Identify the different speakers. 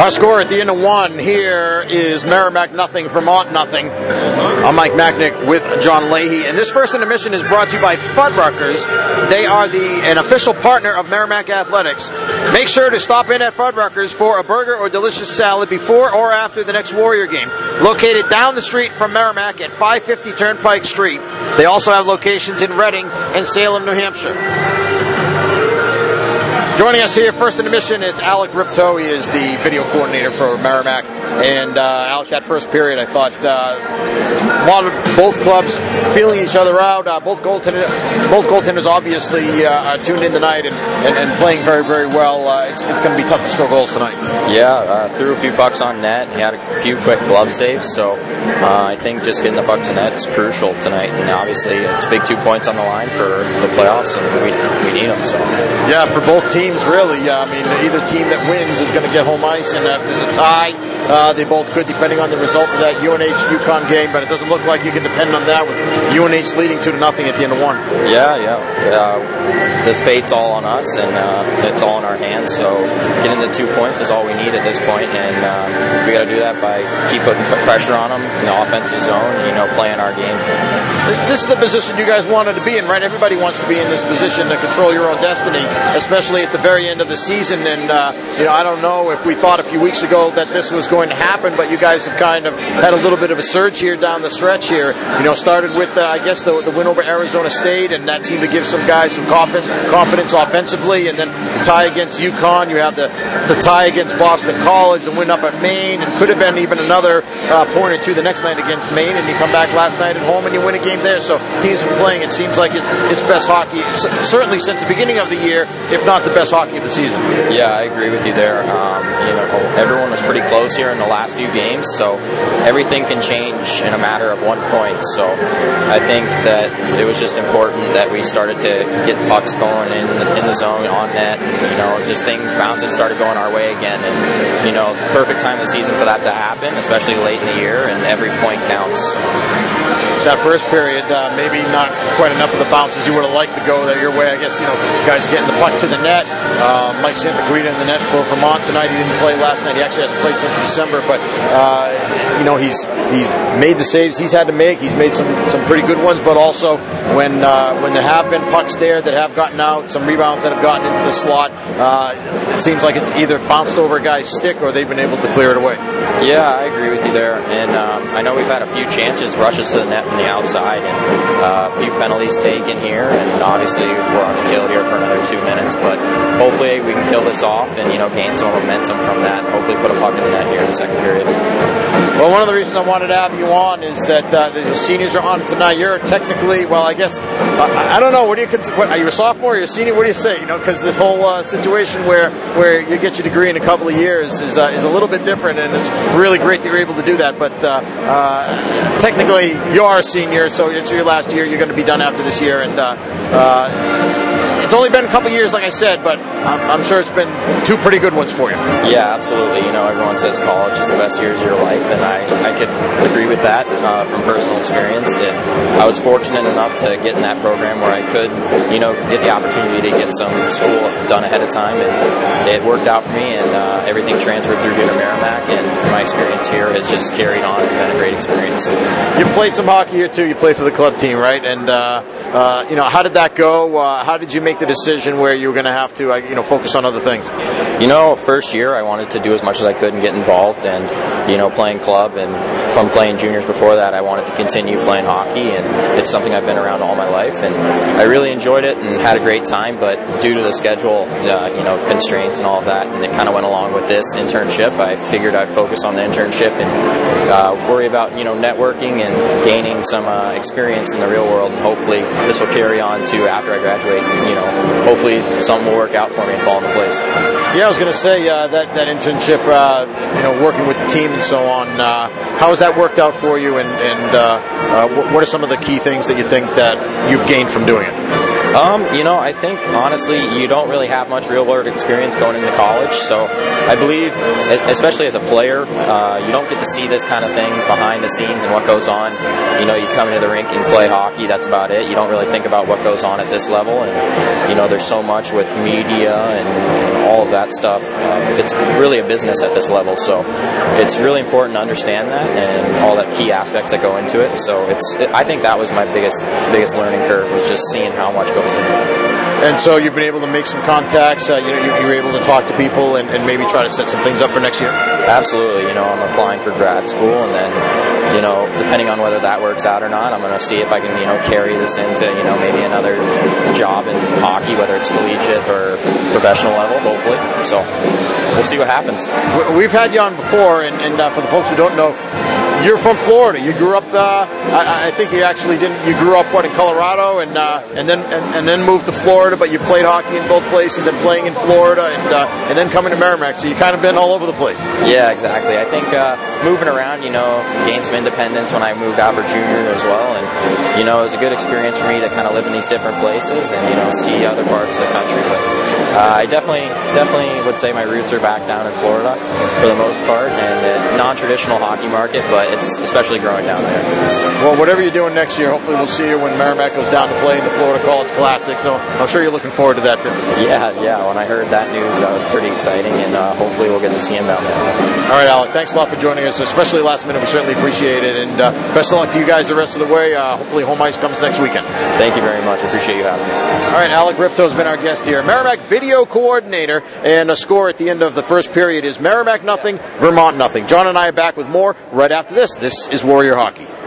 Speaker 1: Our score at the end of one here is Merrimack nothing, Vermont nothing. I'm Mike Machnik with John Leahy, and this first intermission is brought to you by Fuddruckers. They are the an official partner of Merrimack Athletics. Make sure to stop in at Fuddruckers for a burger or delicious salad before or after the next Warrior game. Located down the street from Merrimack at 550 Turnpike Street. They also have locations in Reading and Salem, New Hampshire. Joining us here, first in the mission, is Alec Ripto. He is the video coordinator for Merrimack. And uh, Alec, that first period, I thought uh, a lot of both clubs feeling each other out. Uh, both goaltenders, both goaltenders, obviously uh, tuned in tonight and, and, and, playing very, very well. Uh, it's, it's going to be tough to score goals tonight.
Speaker 2: Yeah, uh, threw a few pucks on net. He had a few quick glove saves, so I think just getting the puck to net is crucial tonight. And obviously, it's big two points on the line for the playoffs, and we, we need them. So
Speaker 1: yeah, for both teams teams, really. I mean, either team that wins is going to get home ice, and if there's a tie, uh, they both could, depending on the result of that UNH UConn game. But it doesn't look like you can depend on that with UNH leading two to nothing at the end of one.
Speaker 2: Yeah, yeah. Uh, the fate's all on us, and uh, it's all in our hands. So getting the two points is all we need at this point, and uh, we got to do that by keep putting pressure on them in the offensive zone. You know, playing our game.
Speaker 1: This is the position you guys wanted to be in, right? Everybody wants to be in this position to control your own destiny, especially at the very end of the season. And uh, you know, I don't know if we thought a few weeks ago that this was going to happen, but you guys have kind of had a little bit of a surge here down the stretch here. You know, started with uh, I guess the, the win over Arizona State, and that seemed to give some guys some confidence, confidence offensively. And then the tie against UConn, you have the the tie against Boston College, and win up at Maine, and could have been even another uh, point or two the next night against Maine, and you come back last night at home and you win a game there. So teams been playing. It seems like it's it's best hockey certainly since the beginning of the year, if not the best hockey of the season.
Speaker 2: Yeah, I agree with you there. Um, you know, everyone was pretty close here in the last few games, so everything can change in a matter of one point. So I think that it was just important that we started to get pucks going in the, in the zone on net. You know, just things bounces started going our way again, and you know, perfect time of the season for that to happen, especially late in the year, and every point counts.
Speaker 1: That first period, uh, maybe not quite enough of the bounces you would have liked to go that your way. I guess you know, guys getting the puck to the net. Uh, Mike Santaguida in the net for Vermont tonight. He didn't play last night. He actually hasn't played since December, but uh, you know he's he's made the saves he's had to make. He's made some some pretty good ones, but also when uh, when there have been pucks there that have gotten out, some rebounds that have gotten into the slot, uh, it seems like it's either bounced over a guy's stick or they've been able to clear it away.
Speaker 2: Yeah, I agree with you there, and um, I know we've had a few chances, rushes to the net from the outside, and uh, a few penalties taken here, and obviously we're on the kill here for another two minutes, but hopefully we can kill this off and you know gain some momentum from that. Hopefully put a puck in the net here in the second period.
Speaker 1: Well, one of the reasons I wanted to have you on is that uh, the seniors are on tonight. You're technically, well, I guess uh, I don't know. What do you consider? Are you a sophomore? Are you a senior? What do you say? You know, because this whole uh, situation where where you get your degree in a couple of years is uh, is a little bit different, and it's really great that you're able to do that. But uh, uh, technically, you are a senior, so it's your last year. You're going to be done after this year, and it's only been a couple years, like I said, but I'm, I'm, sure it's been two pretty good ones for you.
Speaker 2: Yeah, absolutely. You know, everyone says college is the best years of your life, and I, I could agree with that uh, from personal experience. And I was fortunate enough to get in that program where I could, you know, get the opportunity to get some school done ahead of time, and it worked out for me, and uh, everything transferred through here to Merrimack, and my experience here has just carried on and been a great experience.
Speaker 1: You've played some hockey here too. You played for the club team, right? And uh, uh you know, how did that go? Uh, how did you make the decision where you were going to have to, uh, you know, focus on other things?
Speaker 2: You know, first year I wanted to do as much as I could and get involved, and you know, playing club and from playing juniors before that, I wanted to continue playing hockey, and it's something I've been around all my life, and I really enjoyed it and had a great time. But due to the schedule, uh, you know, constraints and all of that, and it kind of went along with this internship. I figured I'd focus on the internship and uh, worry about you know networking and gaining some uh, experience in the real world, and hopefully this will carry on to after I graduate. And, you know, hopefully something will work out for me and fall into place.
Speaker 1: Yeah, I was going to say uh, that that internship, uh, you know, working with the team and so on. Uh, how that worked out for you? And, and uh, uh, what are some of the key things that you think that you've gained from doing it?
Speaker 2: Um, you know, I think honestly, you don't really have much real world experience going into college. So I believe, especially as a player, uh, you don't get to see this kind of thing behind the scenes and what goes on. You know, you come into the rink and play hockey. That's about it. You don't really think about what goes on at this level. And you know, there's so much with media and that stuff. Uh, it's really a business at this level, so it's really important to understand that and all the key aspects that go into it. So it's it, I think that was my biggest biggest learning curve was just seeing how much goes into it.
Speaker 1: And so you've been able to make some contacts. Uh, you know, you, you were able to talk to people and, and maybe try to set some things up for next year.
Speaker 2: Absolutely. You know, I'm applying for grad school, and then you know, depending on whether that works out or not, I'm going to see if I can you know carry this into you know maybe another job in hockey, whether it's collegiate or professional level. Hopefully, so we'll see what happens.
Speaker 1: We've had you on before, and, and uh, for the folks who don't know, you're from Florida. You grew up. Uh, I, I, think you actually didn't. You grew up what in Colorado, and uh, and then and, and, then moved to Florida. But you played hockey in both places, and playing in Florida, and uh, and then coming to Merrimack. So you kind of been all over the place.
Speaker 2: Yeah, exactly. I think uh, moving around, you know, gained some independence when I moved out for junior as well, and you know, it was a good experience for me to kind of live in these different places and you know see other parts of the country. But uh, I definitely definitely would say my roots are back down in Florida for the most part, and non-traditional hockey market, but it's especially growing down there.
Speaker 1: Well, whatever you're doing next year, hopefully we'll see you when Merrimack goes down to play in the Florida College Classic. So I'm sure you're looking forward to that too.
Speaker 2: Yeah, yeah. When I heard that news, that was pretty exciting, and uh, hopefully we'll get to see him down there.
Speaker 1: All right, Alec. Thanks a lot for joining us, especially last minute. We certainly appreciate it, and uh, best of luck to you guys the rest of the way. Uh, hopefully, home ice comes next weekend.
Speaker 2: Thank you very much. Appreciate you having me.
Speaker 1: All right, Alec Ripto has been our guest here, Merrimack video coordinator, and a score at the end of the first period is Merrimack nothing, Vermont nothing. John and I are back with more right after this. This is Warrior Hockey.